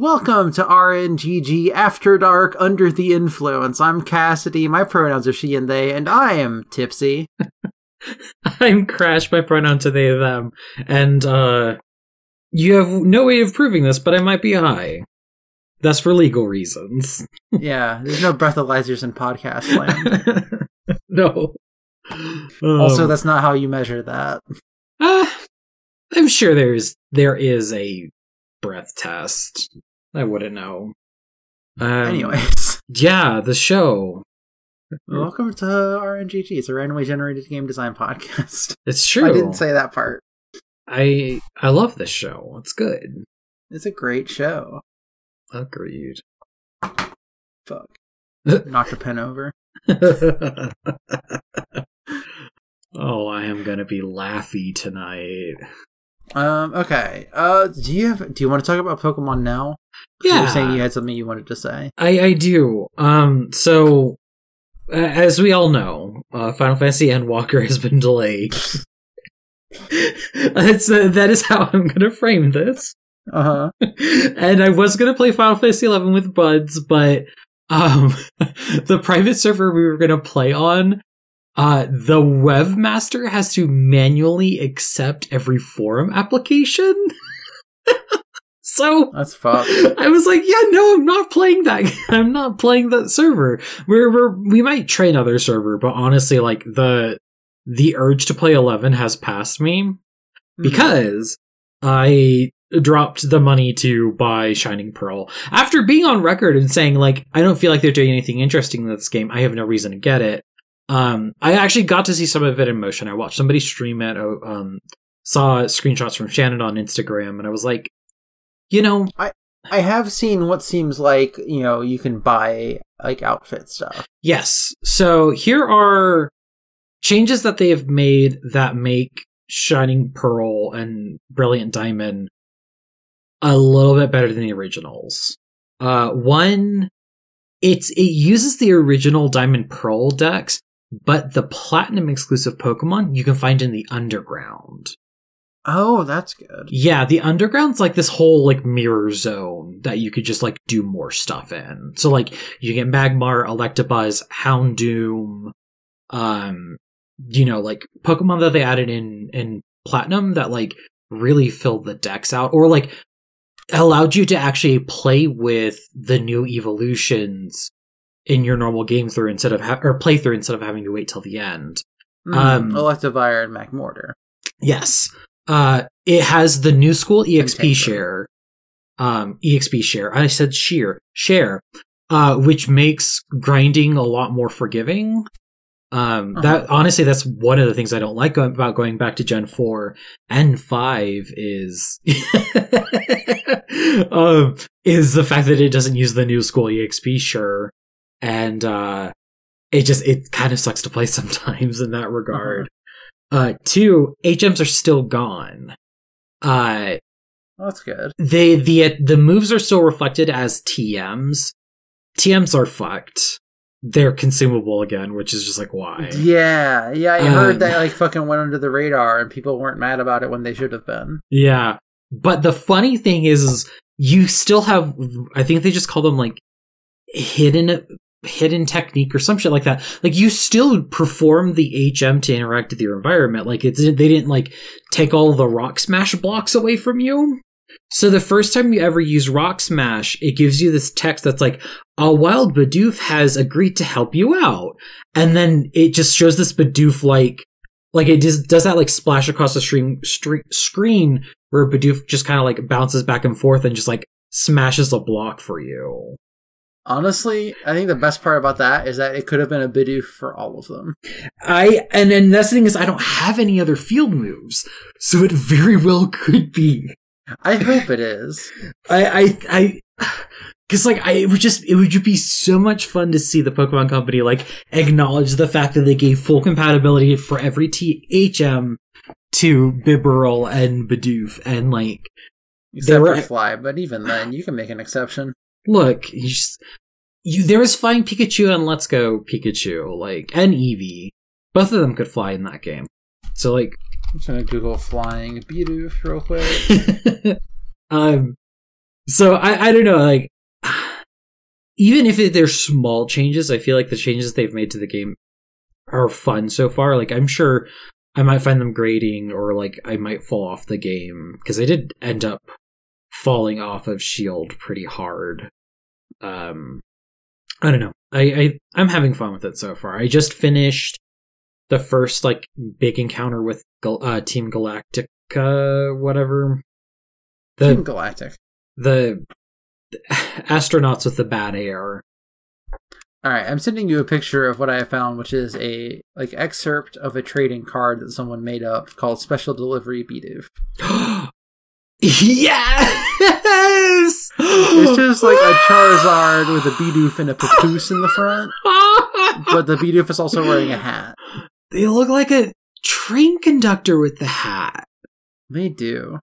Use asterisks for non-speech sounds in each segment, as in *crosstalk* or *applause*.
Welcome to RNGG After Dark Under the Influence. I'm Cassidy. My pronouns are she and they, and I am tipsy. *laughs* I'm Crash. My pronouns are they, them. And, uh, you have no way of proving this, but I might be high. That's for legal reasons. *laughs* yeah, there's no breathalyzers in podcast land. *laughs* no. also, Um, that's not how you measure that. uh, I'm sure there's there is a breath test. I wouldn't know. Um, Anyways, yeah, the show. welcome to RNGG. It's a randomly generated game design podcast. *laughs* It's true. I didn't say that part. I I love this show. It's good. It's a great show. Agreed. Fuck. *laughs* Knocked a pen over. *laughs* oh, I am gonna be laughy tonight. Um. Okay. Uh. Do you have? Do you want to talk about Pokemon now? 'Cause You were saying you had something you wanted to say. I I do. Um, so uh, as we all know, uh, Final Fantasy Endwalker has been delayed. *laughs* That's uh, that is how I'm gonna frame this. Uh huh. *laughs* and I was gonna play Final Fantasy Eleven with buds, but um, *laughs* the private server we were gonna play on, uh, the webmaster has to manually accept every forum application. So That's fucked. *laughs* I was like, yeah, no, I'm not playing that. *laughs* I'm not playing that server. We're, we're we might try another server, but honestly, like the the urge to play Eleven has passed me Mm-hmm. because I dropped the money to buy Shining Pearl after being on record and saying like I don't feel like they're doing anything interesting in this game. I have no reason to get it. Um, I actually got to see some of it in motion. I watched somebody stream it. uh, Um, saw screenshots from Shannon on Instagram, and I was like, you know, I I have seen what seems like you know you can buy like outfit stuff. Yes. So here are changes that they have made that make Shining Pearl and Brilliant Diamond a little bit better than the originals. Uh, one, it's it uses the original Diamond Pearl dex, but the Platinum exclusive Pokemon you can find in the Underground. Oh, that's good. Yeah, the underground's like this whole like mirror zone that you could just like do more stuff in. So like you get Magmar, Electabuzz, Houndoom, um, you know, like Pokemon that they added in in Platinum that like really filled the dex out, or like allowed you to actually play with the new evolutions in your normal game through instead of ha- or playthrough instead of having to wait till the end. Mm, Um, Electivire and Magmortar. Yes. Uh, it has the new school EXP share. Um, EXP share. I said sheer. Share. Uh, which makes grinding a lot more forgiving. Um, Uh-huh. that, honestly, that's one of the things I don't like about going back to Gen 4 and 5 is, *laughs* um, is the fact that it doesn't use the new school EXP share. And, uh, it just, it kind of sucks to play *laughs* sometimes in that regard. Uh, two, HMs are still gone. Uh, That's good. they, the, the moves are still reflected as TMs. TMs are fucked. They're consumable again, which is just like, why? Yeah, yeah. I Um, heard that like fucking went under the radar, and people weren't mad about it when they should have been. Yeah. But the funny thing is, is you still have, I think they just call them like hidden, hidden technique or some shit like that. Like you still perform the HM to interact with your environment. Like it's, they didn't like take all the rock smash blocks away from you. So the first time you ever use rock smash, it gives you this text that's like, a wild Bidoof has agreed to help you out. And then it just shows this Bidoof like, like it just does that like splash across the stream, stre- screen where Bidoof just kind of like bounces back and forth and just like smashes a block for you. Honestly, I think the best part about that is that it could have been a Bidoof for all of them. I and then that's the thing is I don't have any other field moves, so it very well could be. I hope it is. I I I because like I it would just it would just be so much fun to see the Pokemon Company like acknowledge the fact that they gave full compatibility for every THM to Bibarel and Bidoof and like Except were- for Fly, but even then, you can make an exception. Look you just you there was flying Pikachu and Let's Go Pikachu like and Eevee both of them could fly in that game so like I'm just gonna Google flying Bidoof real quick. *laughs* um so I, I don't know, like *sighs* even if it, they're small changes, I feel like the changes they've made to the game are fun so far. Like I'm sure I might find them grating or like I might fall off the game because I did end up falling off of Shield pretty hard. Um, I don't know. I, I I'm having fun with it so far. I just finished the first like big encounter with uh, Team Galactica, whatever. The, Team Galactic. The, the astronauts with the bad hair. All right, I'm sending you a picture of what I found, which is a like excerpt of a trading card that someone made up called Special Delivery Bidoof. *gasps* *gasps* *gasps* yes! it's just like a Charizard with a Bidoof and a Papoose in the front, *laughs* but the Bidoof is also wearing a hat. They look like a train conductor with the hat. They do.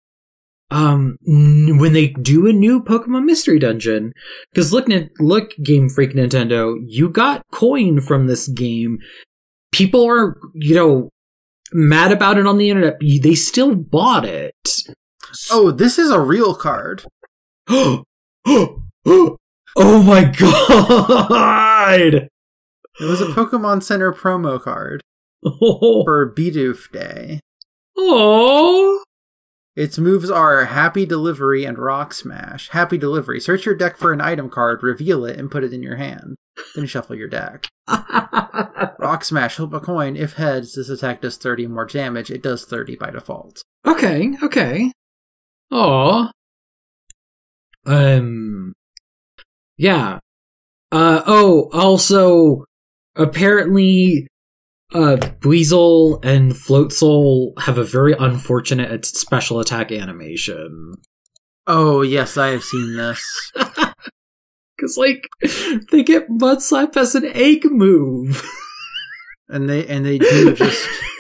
Um, when they do a new Pokemon Mystery Dungeon, because look, look, Game Freak Nintendo, you got coin from this game. People are, you know, mad about it on the internet. They still bought it. Oh, this is a real card. *gasps* *gasps* oh my god! It was a Pokemon Center promo card oh. for Bidoof Day. Oh. Its moves are Happy Delivery and Rock Smash. Happy Delivery. Search your deck for an item card, reveal it, and put it in your hand. Then shuffle your deck. *laughs* Rock Smash. Flip a coin. If heads, this attack does 30 more damage. It does 30 by default. Okay, okay. Oh. Um. Yeah. Uh. Oh. Also, apparently, uh, Buizel and Floatzel have a very unfortunate special attack animation. Oh yes, I have seen this. *laughs* Cause like they get mud slap as an egg move, and they and they do just *laughs*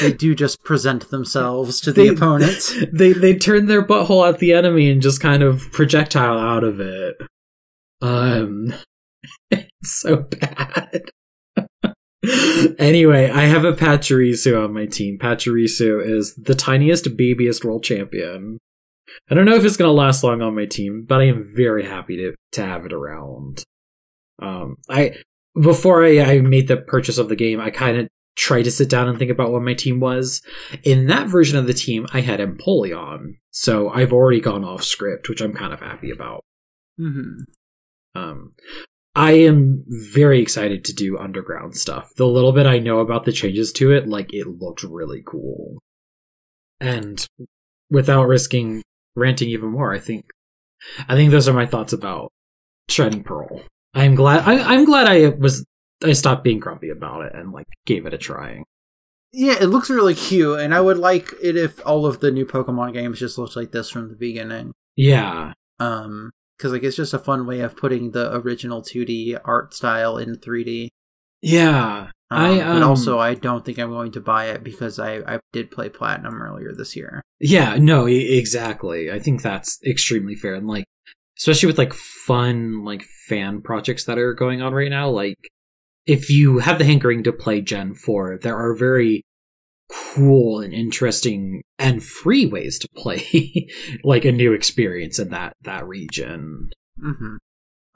they do just present themselves to the they, opponent. *laughs* They they turn their butthole at the enemy and just kind of projectile out of it. Um, *laughs* it's so bad. *laughs* anyway, I have a Pachirisu on my team. Pachirisu is the tiniest, babyest world champion. I don't know if it's going to last long on my team, but I am very happy to, to have it around. Um, I before I, I made the purchase of the game, I kind of tried to sit down and think about what my team was. In that version of the team, I had Empoleon, so I've already gone off script, which I'm kind of happy about. Mm-hmm. Um, I am very excited to do underground stuff. The little bit I know about the changes to it, like it looked really cool. And without risking ranting even more, I think I think those are my thoughts about Shining Pearl. I'm glad I, am glad I was I stopped being grumpy about it and like gave it a try. Yeah, it looks really cute, and I would like it if all of the new Pokemon games just looked like this from the beginning. Yeah. Um, because like it's just a fun way of putting the original 2D art style in 3D. Yeah, um, I. Um, but also, I don't think I'm going to buy it because I I did play Platinum earlier this year. Yeah, no, exactly. I think that's extremely fair, and like especially with like fun like fan projects that are going on right now, like if you have the hankering to play Gen 4, there are very cool and interesting and free ways to play *laughs* like a new experience in that that region. Mm-hmm.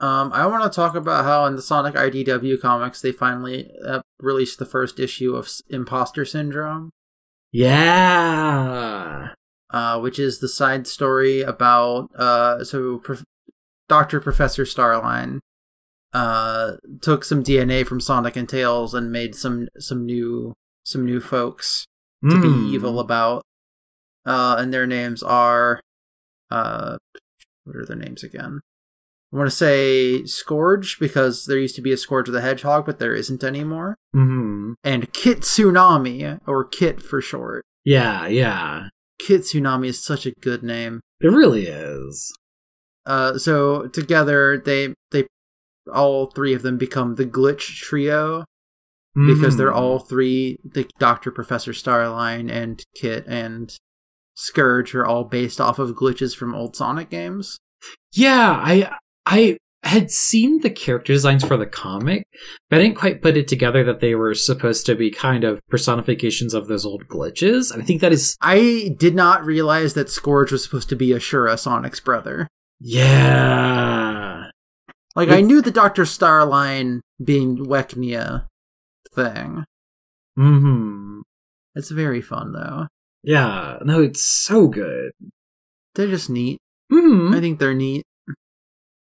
Um, I want to talk about how in the Sonic IDW comics they finally uh, released the first issue of Imposter Syndrome. Yeah. Uh, which is the side story about uh, so Doctor Professor Starline uh, took some DNA from Sonic and Tails and made some some new some new folks mm. to be hmm. evil about. Uh, and their names are, uh, what are their names again? I want to say Scourge because there used to be a Scourge of the Hedgehog, but there isn't anymore. Mm-hmm. And Kitsunami, or Kit for short. Yeah, yeah. Kitsunami is such a good name. It really is. Uh, so together they they all three of them become the Glitch Trio, mm. because they're all mm. three the Doctor Professor Starline and Kit and Scourge are all based off of glitches from old Sonic games. Yeah, I I had seen the character designs for the comic, but I didn't quite put it together that they were supposed to be kind of personifications of those old glitches. And I think that is I did not realize that Scourge was supposed to be Ashura Sonic's brother. Yeah. Like I knew the Doctor Starline being Wechnia thing. hmm It's very fun though. Yeah. No, it's so good. They're just neat. hmm I think they're neat.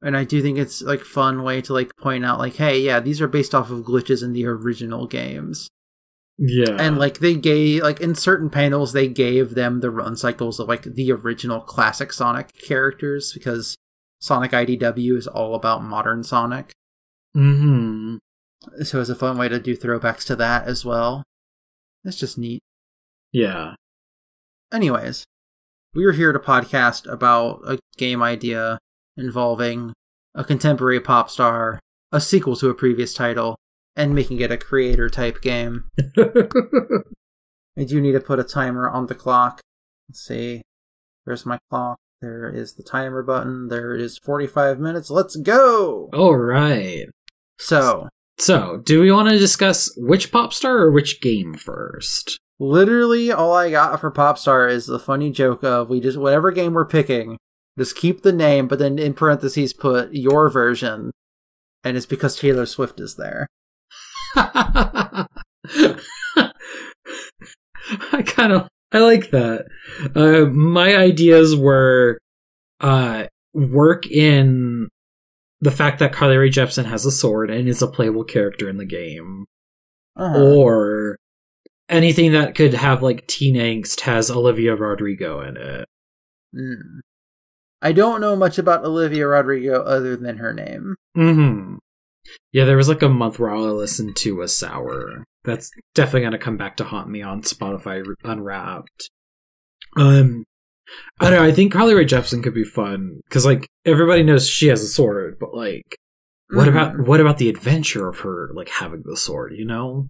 And I do think it's like fun way to like point out like, hey, yeah, these are based off of glitches in the original games. Yeah. And like they gave like in certain panels they gave them the run cycles of like the original classic Sonic characters because Sonic IDW is all about modern Sonic. hmm So it's a fun way to do throwbacks to that as well. It's just neat. Yeah. Anyways, we are here to podcast about a game idea involving a contemporary pop star, a sequel to a previous title, and making it a creator type game. *laughs* I do need to put a timer on the clock. Let's see. There's my clock. There is the timer button. There is 45 minutes. Let's go! All right. So, So, do we want to discuss which pop star or which game first? literally all I got for Popstar is the funny joke of we just, whatever game we're picking, just keep the name, but then in parentheses put your version. And it's because Taylor Swift is there. *laughs* I kind of I like that. Uh, my ideas were uh, work in the fact that Carly Rae Jepsen has a sword and is a playable character in the game, Uh-huh. or anything that could have like teen angst has Olivia Rodrigo in it. Mm. I don't know much about Olivia Rodrigo other than her name. hmm Yeah, there was like a month where I listened to a sour. That's definitely gonna come back to haunt me on Spotify Unwrapped. Um, I don't know. I think Carly Rae Jepsen could be fun because like everybody knows she has a sword, but like, what Mhm. about what about the adventure of her like having the sword? You know?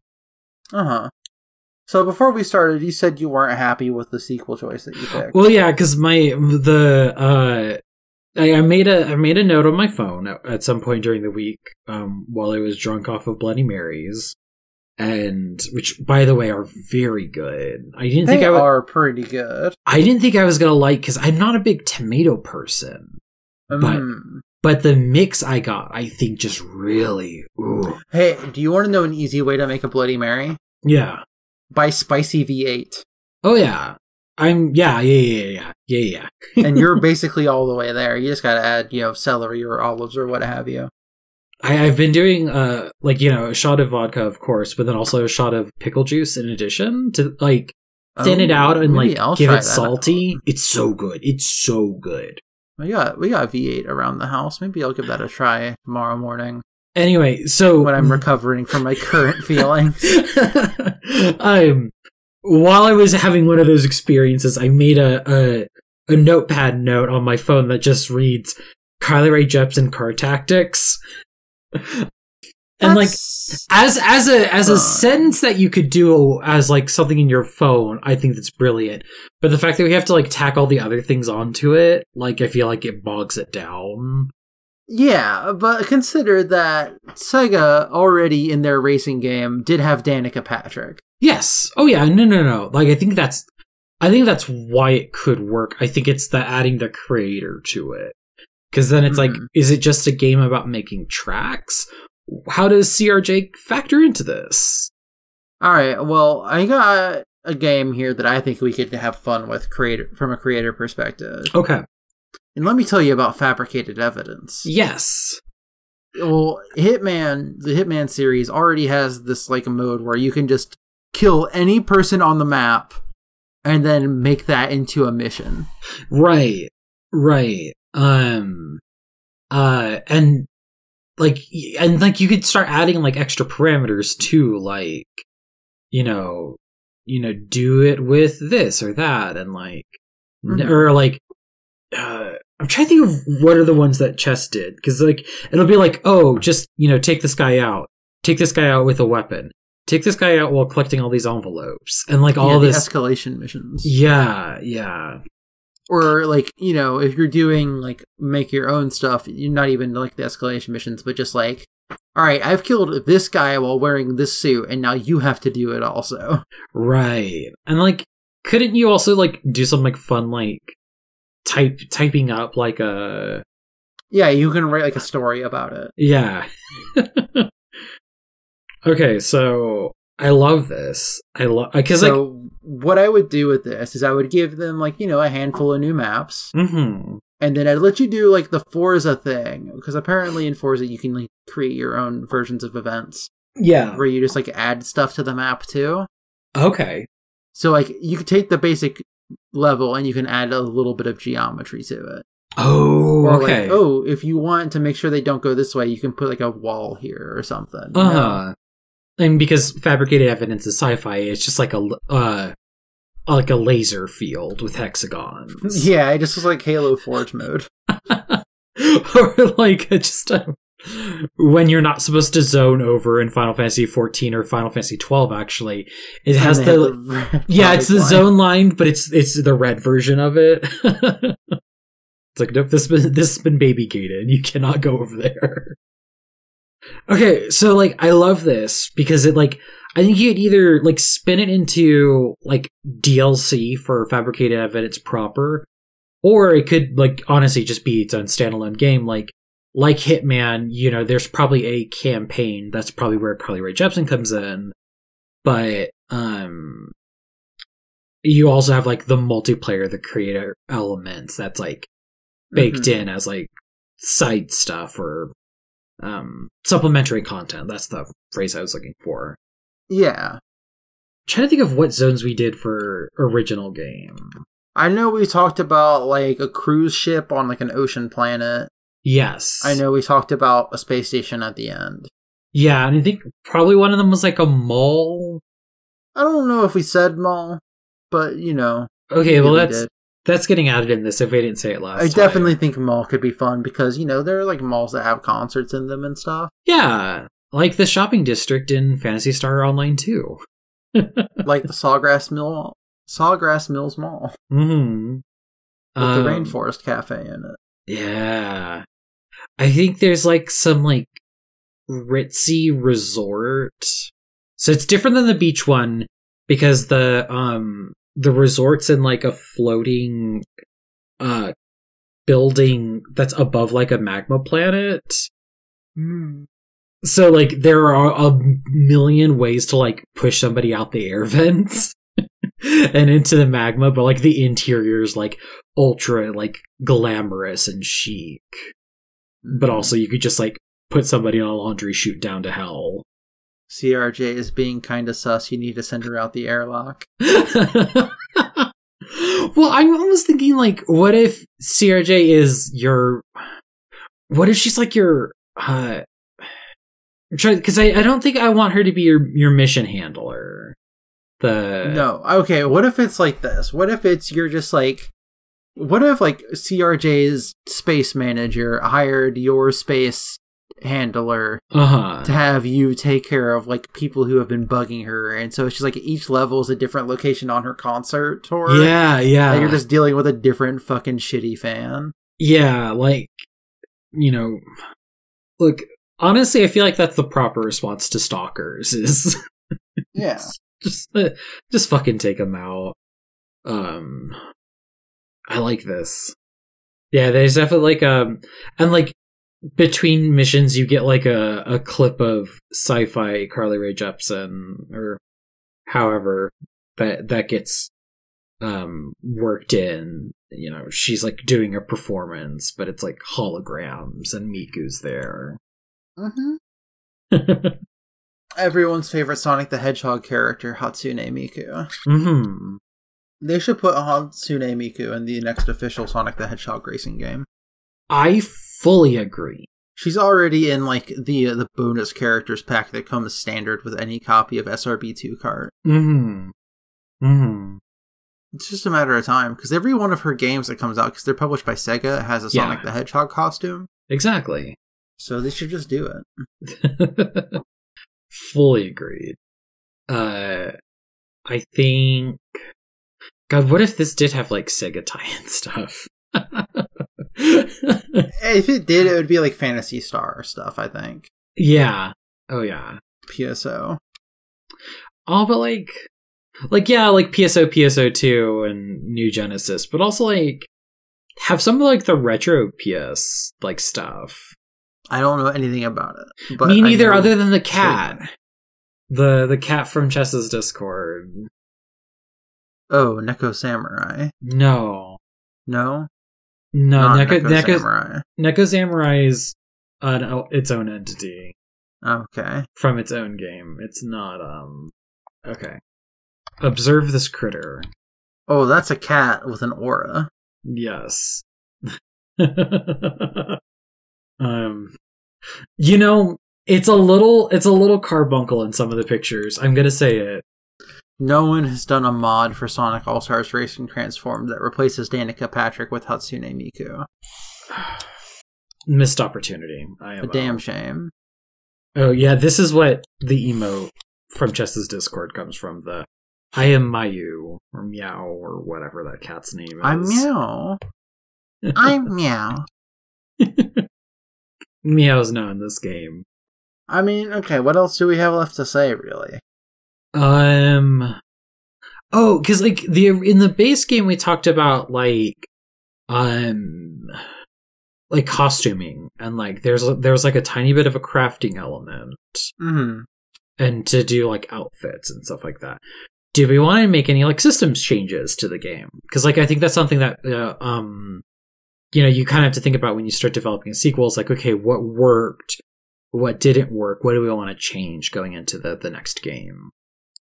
Uh huh. So before we started, you said you weren't happy with the sequel choice that you picked. Well, yeah, because my the uh, I, I made a I made a note on my phone at, at some point during the week, um, while I was drunk off of Bloody Marys, and which, by the way, are very good. I didn't they think I would. are pretty good. I didn't think I was gonna like because I'm not a big tomato person, But- Mm. but the mix I got, I think, just really, ooh, Hey, do you want to know an easy way to make a Bloody Mary? yeah. Buy Spicy V8, Oh yeah, I'm yeah yeah yeah yeah yeah yeah. *laughs* and you're *laughs* basically all the way there. You just gotta add, you know, celery or olives or what have you. I, I've been doing uh like you know a shot of vodka, of course, but then also a shot of pickle juice in addition to like thin it Oh, out and like I'll give it salty. out. It's so good. It's so good. We got we got V8 around the house. Maybe I'll give that a try tomorrow morning Anyway, so when I'm recovering from my current *laughs* feelings. um, while I was having one of those experiences, I made a, a a notepad note on my phone that just reads Carly Rae Jepsen car tactics. and like as as a as a Fun. sentence that you could do as like something in your phone, I think that's brilliant. But the fact that we have to like tack all the other things onto it, like I feel like it bogs it down. Yeah, but consider that Sega already in their racing game did have Danica Patrick. Yes. Oh yeah. No, no, no. Like I think that's, I think that's why it could work. I think it's the adding the creator to it, because then it's like, Mhm. is it just a game about making tracks? How does CRJ factor into this? All right, well, I got a game here that I think we could have fun with creator from a creator perspective. Okay. And let me tell you about fabricated evidence. Yes. Well, Hitman, the Hitman series already has this like a mode where you can just kill any person on the map and then make that into a mission. Right. Right. Um. Uh. And like, and like, you could start adding like extra parameters too, like, you know, you know, do it with this or that, and like, Mhm. or like, uh, I'm trying to think of what are the ones that chess did because like it'll be like, oh, just you know, take this guy out, take this guy out with a weapon, take this guy out while collecting all these envelopes, and like all yeah, the this. escalation missions. yeah, yeah. or like you know if you're doing like make your own stuff you're not even like the escalation missions but just like all right i've killed this guy while wearing this suit and now you have to do it also Right. And like couldn't you also like do some like fun like type typing up like a Yeah, you can write like a story about it. Yeah. *laughs* okay, so I love this. I love because So like what I would do with this is I would give them like you know a handful of new maps, mhm. and then I'd let you do like the Forza thing because apparently in Forza you can like create your own versions of events yeah. where you just like add stuff to the map too. Okay. So like you could take the basic level and you can add a little bit of geometry to it. Oh, Or okay. like, oh, if you want to make sure they don't go this way, you can put like a wall here or something. you know? Uh, and because fabricated evidence is sci-fi, it's just like a uh, like a laser field with hexagons. *laughs* Yeah, it just was like Halo Forge mode. *laughs* or like just uh, when you're not supposed to zone over in Final Fantasy 14 or Final Fantasy 12. Actually, it has the, the *laughs* yeah, it's the line. zone line, but it's it's the red version of it. *laughs* it's like nope, this been this has been baby gated. You cannot go over there. Okay, so like I love this because it like I think you'd either like spin it into like DLC for fabricated evidence proper, or it could like honestly just be its own standalone game. Like like Hitman, you know, there's probably a campaign. That's probably where Carly Rae Jepsen comes in. But um you also have like the multiplayer, the creator elements that's like baked Mhm. in as like side stuff or um supplementary content. That's the phrase I was looking for. Yeah. trying to think of what zones we did for original game. I know we talked about like a cruise ship on like an ocean planet. Yes. I know we talked about a space station at the end. Yeah, and I think probably one of them was like a mall. I don't know if we said mall, but you know. Okay, well that's did. that's getting added in this if we didn't say it last I time. definitely think mall could be fun because you know there are like malls that have concerts in them and stuff. Yeah, like the shopping district in Phantasy Star Online 2. *laughs* like the Sawgrass Mill, Sawgrass Mills Mall Mm-hmm. with the Rainforest Cafe in it. Yeah. I think there's like some like ritzy resort. So it's different than the beach one because the um the resort's in like a floating uh building that's above like a magma planet. So like there are a million ways to like push somebody out the air *laughs* vents *laughs* and into the magma, but like the interior is like ultra like glamorous and chic. But also you could just like put somebody on a laundry chute down to hell. CRJ is being kind of sus. You need to send her out the airlock. *laughs* well, I'm almost thinking like, what if CRJ is your? What if she's like your? uh Because I, I don't think I want her to be your your mission handler. The No, okay. What if it's like this? What if it's you're just like, what if like CRJ's space manager hired your space handler uh huh to have you take care of like people who have been bugging her, and so it's just like each level is a different location on her concert tour. yeah yeah and you're just dealing with a different fucking shitty fan. yeah like you know look honestly I feel like that's the proper response to stalkers is Yeah. *laughs* just just fucking take them out um i like this yeah there's definitely like um and like between missions you get like a a clip of sci-fi carly rae jepsen or however that that gets um worked in you know she's like doing a performance but it's like holograms and miku's there Mm-hmm. *laughs* Everyone's favorite Sonic the Hedgehog character, Hatsune Miku. hmm They should put Hatsune Miku in the next official Sonic the Hedgehog racing game. i fully agree She's already in like the uh, the bonus characters pack that comes standard with any copy of SRB2 Kart. hmm hmm It's just a matter of time because every one of her games that comes out, because they're published by Sega, has a Yeah. Sonic the Hedgehog costume. Exactly. So they should just do it. *laughs* Fully agreed. Uh, I think. God, what if this did have like Sega tie-in *laughs* stuff? If it did, it would be like Phantasy Star stuff. I think yeah. Oh yeah. PSO. Oh, but like, like yeah, like PSO, PSO two, and New Genesis, but also like, have some of like the retro PS like stuff. I don't know anything about it. But Me neither, other than the cat. The the cat from Chess's Discord. Oh, Neko Samurai. No. No, No, not Neko, Neko Neko, Samurai. Neko Samurai is an, its own entity Okay. from its own game. It's not, um. Okay. Observe this critter. Oh, that's a cat with an aura. Yes. *laughs* um, you know, it's a little, it's a little carbuncle in some of the pictures. I'm gonna say it. No one has done a mod for Sonic All Stars Racing Transformed that replaces Danica Patrick with Hatsune Miku. *sighs* Missed opportunity. I am A damn shame. Oh yeah, this is what the emote from Chess's Discord comes from. The I am Mayu or Meow or whatever that cat's name is. I'm meow. I'm *laughs* meow. Meow's not in this game. I mean, okay, what else do we have left to say, really? Um. Oh, because like the in the base game we talked about like, um, like costuming and like there's there's like a tiny bit of a crafting element hmm and to do like outfits and stuff like that. Do we want to make any like systems changes to the game? Because like I think that's something that uh, um, you know, you kind of have to think about when you start developing sequels. like okay, what worked, what didn't work, what do we want to change going into the the next game?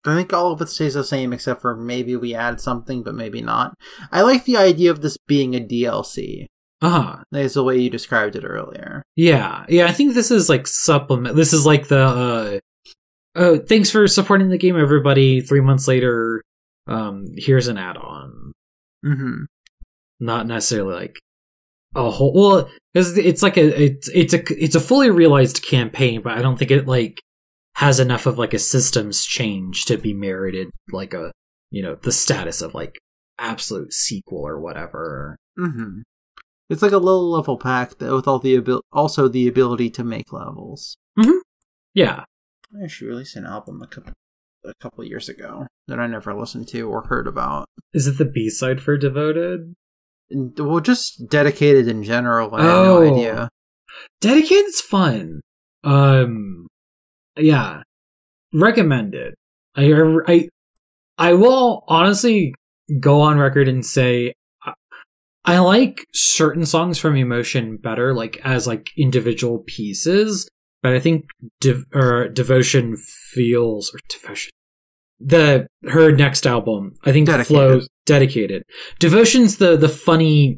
I think all of it stays the same except for maybe we add something, but maybe not. I like the idea of this being a DLC. Ah, That's the way you described it earlier. yeah, yeah. I think this is like supplement. This is like the uh, oh, thanks for supporting the game, everybody. Three months later, um, here's an add-on. Mm-hmm. not necessarily like a whole well because it's like a it's it's a it's a fully realized campaign but i don't think it like has enough of like a systems change to be merited like a you know the status of like absolute sequel or whatever hmm It's like a low level pack that with all the abil- also the ability to make levels. yeah I actually released an album a couple a couple years ago that I never listened to or heard about. is it the b-side for devoted Well, just dedicated in general. I have Oh. no idea. dedicated's fun um yeah recommend it i i i will honestly go on record and say I- i like certain songs from emotion better like as like individual pieces but i think Dev- or devotion feels or devotion the her next album i think Dedicated. flows dedicated devotion's the the funny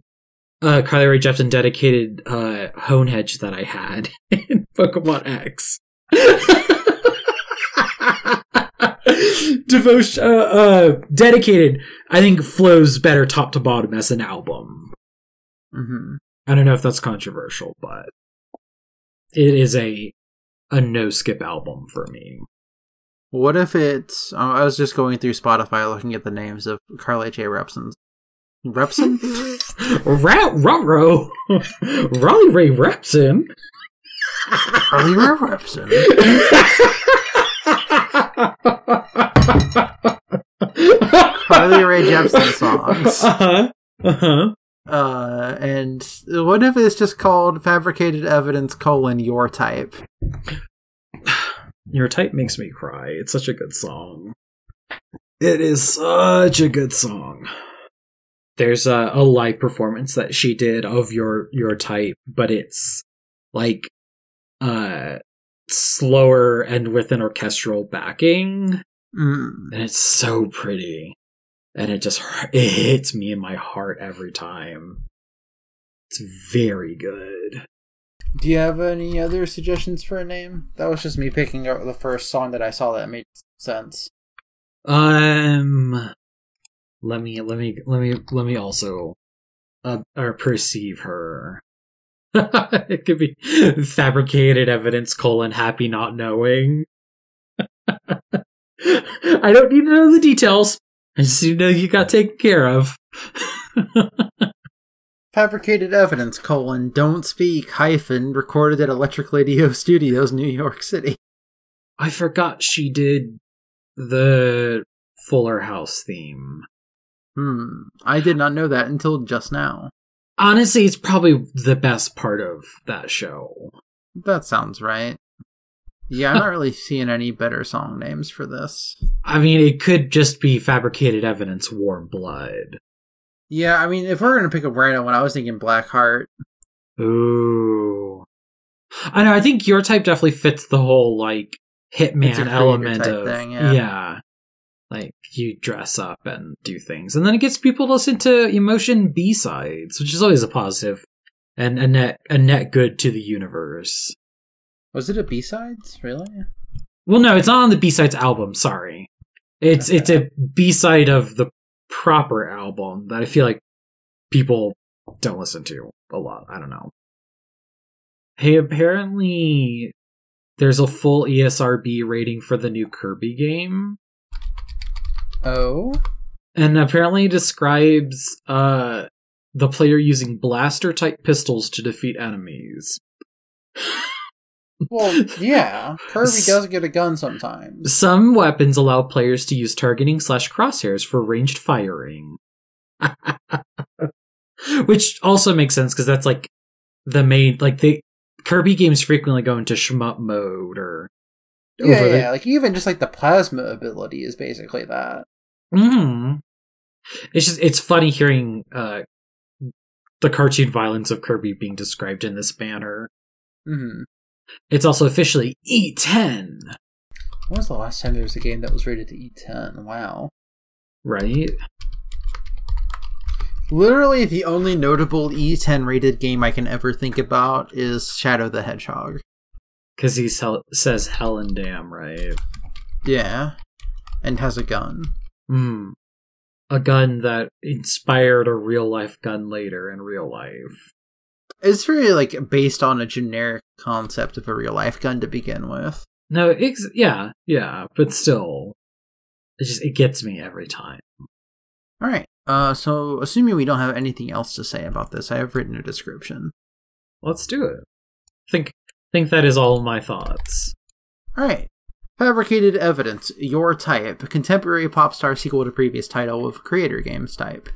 uh, Carly Rae Jepsen dedicated uh, Honedge that I had *laughs* in Pokemon X. *laughs* Devotion, uh, uh, dedicated. I think flows better top to bottom as an album. hmm I don't know if that's controversial, but it is a a no skip album for me. What if it's? oh, I was just going through Spotify looking at the names of Carly J. Repson's. Repson? *laughs* Rat Raro, Raleigh Ray Repson. Carly Ray Repson. *laughs* *laughs* Carly Rae Jepsen songs. Uh huh. Uh huh. Uh, and what if it's just called Fabricated Evidence colon Your Type? Your type makes me cry. It's such a good song. It is such a good song. There's a, a live performance that she did of your your type, but it's like uh slower and with an orchestral backing, Mm. and it's so pretty. And it just *laughs* it hits me in my heart every time. It's very good. Do you have any other suggestions for a name? That was just me picking out the first song that I saw that made sense. Um, let me let me let me let me also uh, or perceive her. *laughs* it could be fabricated evidence colon happy not knowing. *laughs* I don't need to know the details. I just need to know you got taken care of. *laughs* Fabricated Evidence colon Don't Speak hyphen recorded at Electric Lady Studios, New York City. I forgot she did the Fuller House theme. Hmm. I did not know that until just now. Honestly, it's probably the best part of that show. That sounds right. Yeah, I'm not *laughs* really seeing any better song names for this. I mean, it could just be fabricated evidence, warm blood. Yeah, I mean, if we're gonna pick a random one, I was thinking Blackheart. Ooh. I know, I think your type definitely fits the whole, like, hitman element of. thing, yeah. Like, you dress up and do things. And then it gets people to listen to emotion B sides, which is always a positive and a net, a net good to the universe. Was it a B sides? Really? Well, no, it's not on the B sides album. Sorry, it's Okay. it's a B side of the proper album that I feel like people don't listen to a lot. I don't know. Hey, apparently there's a full ESRB rating for the new Kirby game, Oh, and apparently describes uh the player using blaster type pistols to defeat enemies. well, yeah. Kirby does get a gun sometimes. Some weapons allow players to use targeting slash crosshairs for ranged firing. *laughs* Which also makes sense because that's like the main like the Kirby games frequently go into shmup mode or Yeah, over the- yeah. Like even just like the plasma ability is basically that. Mhm. It's just it's funny hearing uh the cartoon violence of Kirby being described in this manner. hmm It's also officially E E10, When was the last time there was a game that was rated to E10? Wow. right? Literally, the only notable E10 rated game I can ever think about is Shadow the Hedgehog. Because he sell- says hell and damn, right? Yeah. And has a gun. Hmm. A gun that inspired a real life gun later in real life. It's really like based on a generic concept of a real life gun to begin with. No, ex- yeah, yeah, but still, it just it gets me every time. All right. Uh, so assuming we don't have anything else to say about this, I have written a description. Let's do it. Think think that is all my thoughts. All right. Fabricated evidence. Your type. Contemporary pop star sequel to previous title of creator games type.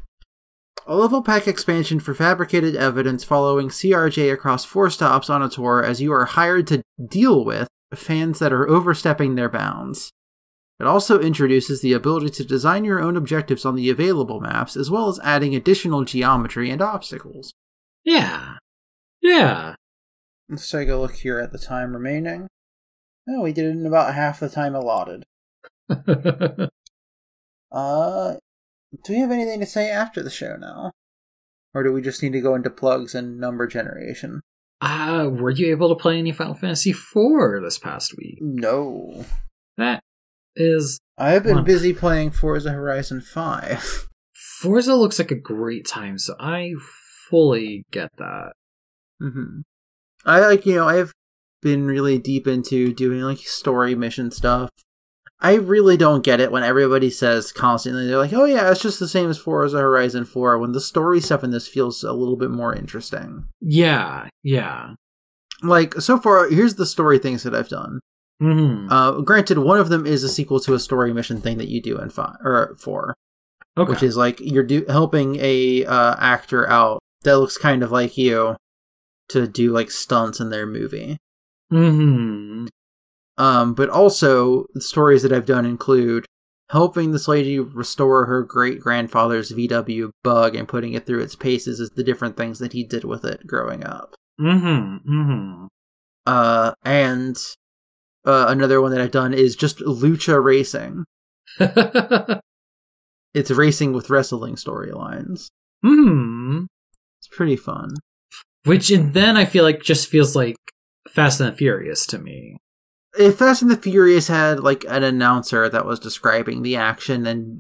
A level pack expansion for fabricated evidence following CRJ across four stops on a tour as you are hired to deal with fans that are overstepping their bounds. It also introduces the ability to design your own objectives on the available maps, as well as adding additional geometry and obstacles. Yeah, yeah. Let's take a look here at the time remaining. Oh, we did it in about half the time allotted. *laughs* Uh, do we have anything to say after the show now? Or do we just need to go into plugs and number generation? uh, were you able to play any Final Fantasy IV this past week? No. That is I have been Huh. busy playing Forza Horizon 5. Forza looks like a great time, so I fully get that. hmm I like, you know, I've been really deep into doing like story mission stuff. I really don't get it when everybody says constantly, they're like, oh yeah, it's just the same as Forza Horizon 4, when the story stuff in this feels a little bit more interesting. Yeah, yeah. Like, so far, here's the story things that I've done. hmm Uh, granted, one of them is a sequel to a story mission thing that you do in five or four, okay. which is like you're do- helping a uh, actor out that looks kind of like you to do like stunts in their movie. hmm Um, but also the stories that I've done include helping this lady restore her great grandfather's VW bug and putting it through its paces as the different things that he did with it growing up. hmm hmm Uh, and uh, another one that I've done is just lucha racing. *laughs* It's racing with wrestling storylines. hmm It's pretty fun. Which then I feel like just feels like Fast and the Furious to me. If Fast and the Furious had like an announcer that was describing the action and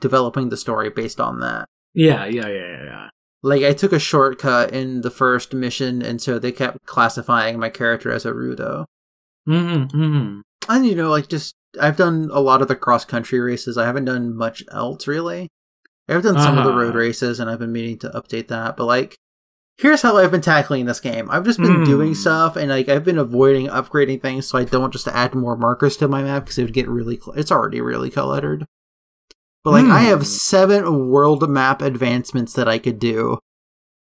developing the story based on that. Yeah, yeah, yeah, yeah, yeah. Like I took a shortcut in the first mission and so they kept classifying my character as a Rudo. Mm-hmm, mm-hmm. And you know, like just I've done a lot of the cross country races. I haven't done much else really. I've done some of the Uh-huh. road races and I've been meaning to update that, but like here's how I've been tackling this game. I've just been Hmm. doing stuff and like I've been avoiding upgrading things so I don't just add more markers to my map because it would get really cl- it's already really cluttered. But like I Hmm. have seven world map advancements that I could do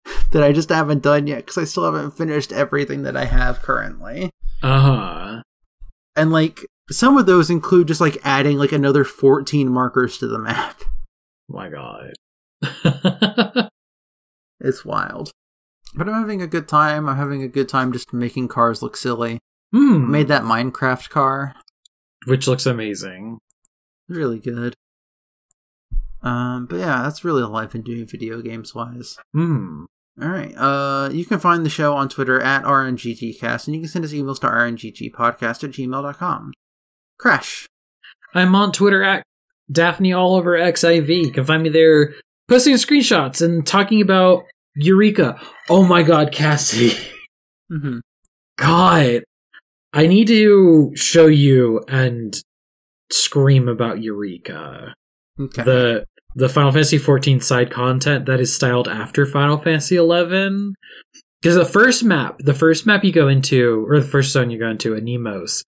*laughs* that I just haven't done yet because I still haven't finished everything that I have currently. Uh huh. And like some of those include just like adding like another 14 markers to the map. My God. *laughs* It's wild. But I'm having a good time. I'm having a good time just making cars look silly. Hmm. Made that Minecraft car. Which looks amazing. Really good. Um, but yeah, that's really all I've been doing video games wise. Hmm. All right. Uh, you can find the show on Twitter at RNGGcast, and you can send us emails to rnggpodcast at gmail.com. Crash. I'm on Twitter at Daphne all over XIV. You can find me there posting screenshots and talking about Eureka. Oh my god, Cassidy. Mm-hmm. God. I need to show you and scream about Eureka. Okay. The the Final Fantasy 14 side content that is styled after Final Fantasy 11. Because the first map, the first map you go into, or the first zone you go into, Anemos,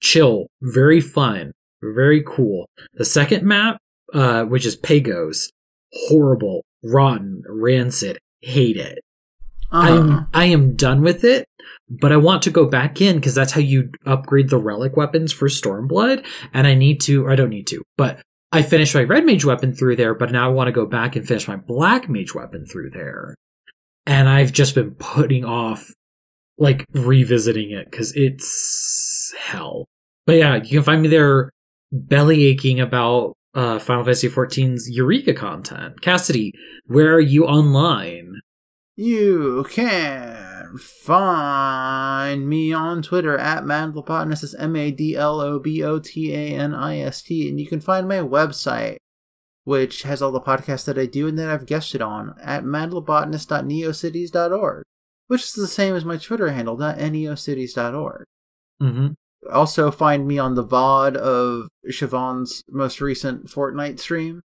chill, very fun, very cool. The second map, uh, which is Pagos, horrible, rotten, rancid, hate it. Uh-huh. I'm I am done with it, but I want to go back in because that's how you upgrade the relic weapons for Stormblood, and I need to. Or I don't need to, but I finished my red mage weapon through there, but now I want to go back and finish my black mage weapon through there, and I've just been putting off like revisiting it because it's hell. But yeah, you can find me there belly aching about uh, Final Fantasy XIV's Eureka content. Cassidy, where are you online? You can find me on Twitter at Madlobotanist. It's M A D L O B O T A N I S T. And you can find my website, which has all the podcasts that I do and that I've guested on, at madlobotanist.neocities.org, which is the same as my Twitter handle, .neocities.org. Mm-hmm. Also, find me on the VOD of Siobhan's most recent Fortnite stream,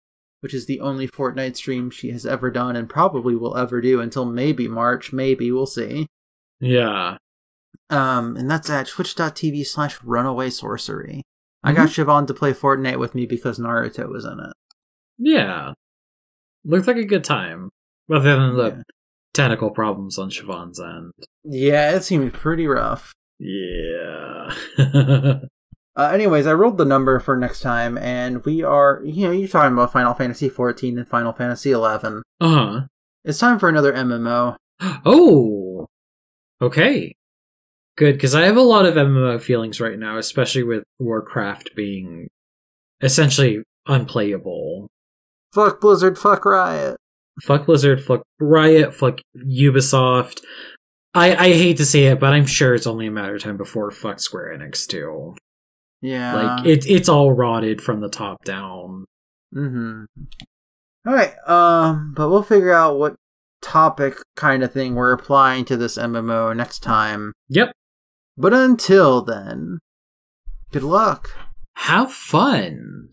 which is the only Fortnite stream she has ever done and probably will ever do until maybe March. Maybe we'll see. Yeah. Um, and that's at twitch.tv slash runaway sorcery. I got Siobhan to play Fortnite with me because Naruto was in it. Yeah. Looked like a good time. Other than the Yeah. technical problems on Siobhan's end. Yeah, it seemed pretty rough. Yeah. *laughs* Uh, anyways, I rolled the number for next time, and we are, you know, you're talking about Final Fantasy XIV and Final Fantasy XI. uh huh. It's time for another MMO. *gasps* Oh. Okay. Good, because I have a lot of MMO feelings right now, especially with Warcraft being essentially unplayable. Fuck Blizzard, fuck Riot. Fuck Blizzard, fuck Riot, fuck Ubisoft. I, I hate to say it, but I'm sure it's only a matter of time before fuck Square Enix too. Yeah. Like it, it's all rotted from the top down. Mm-hmm. All right. Um, but we'll figure out what topic kind of thing we're applying to this MMO next time. Yep. But until then, good luck. Have fun.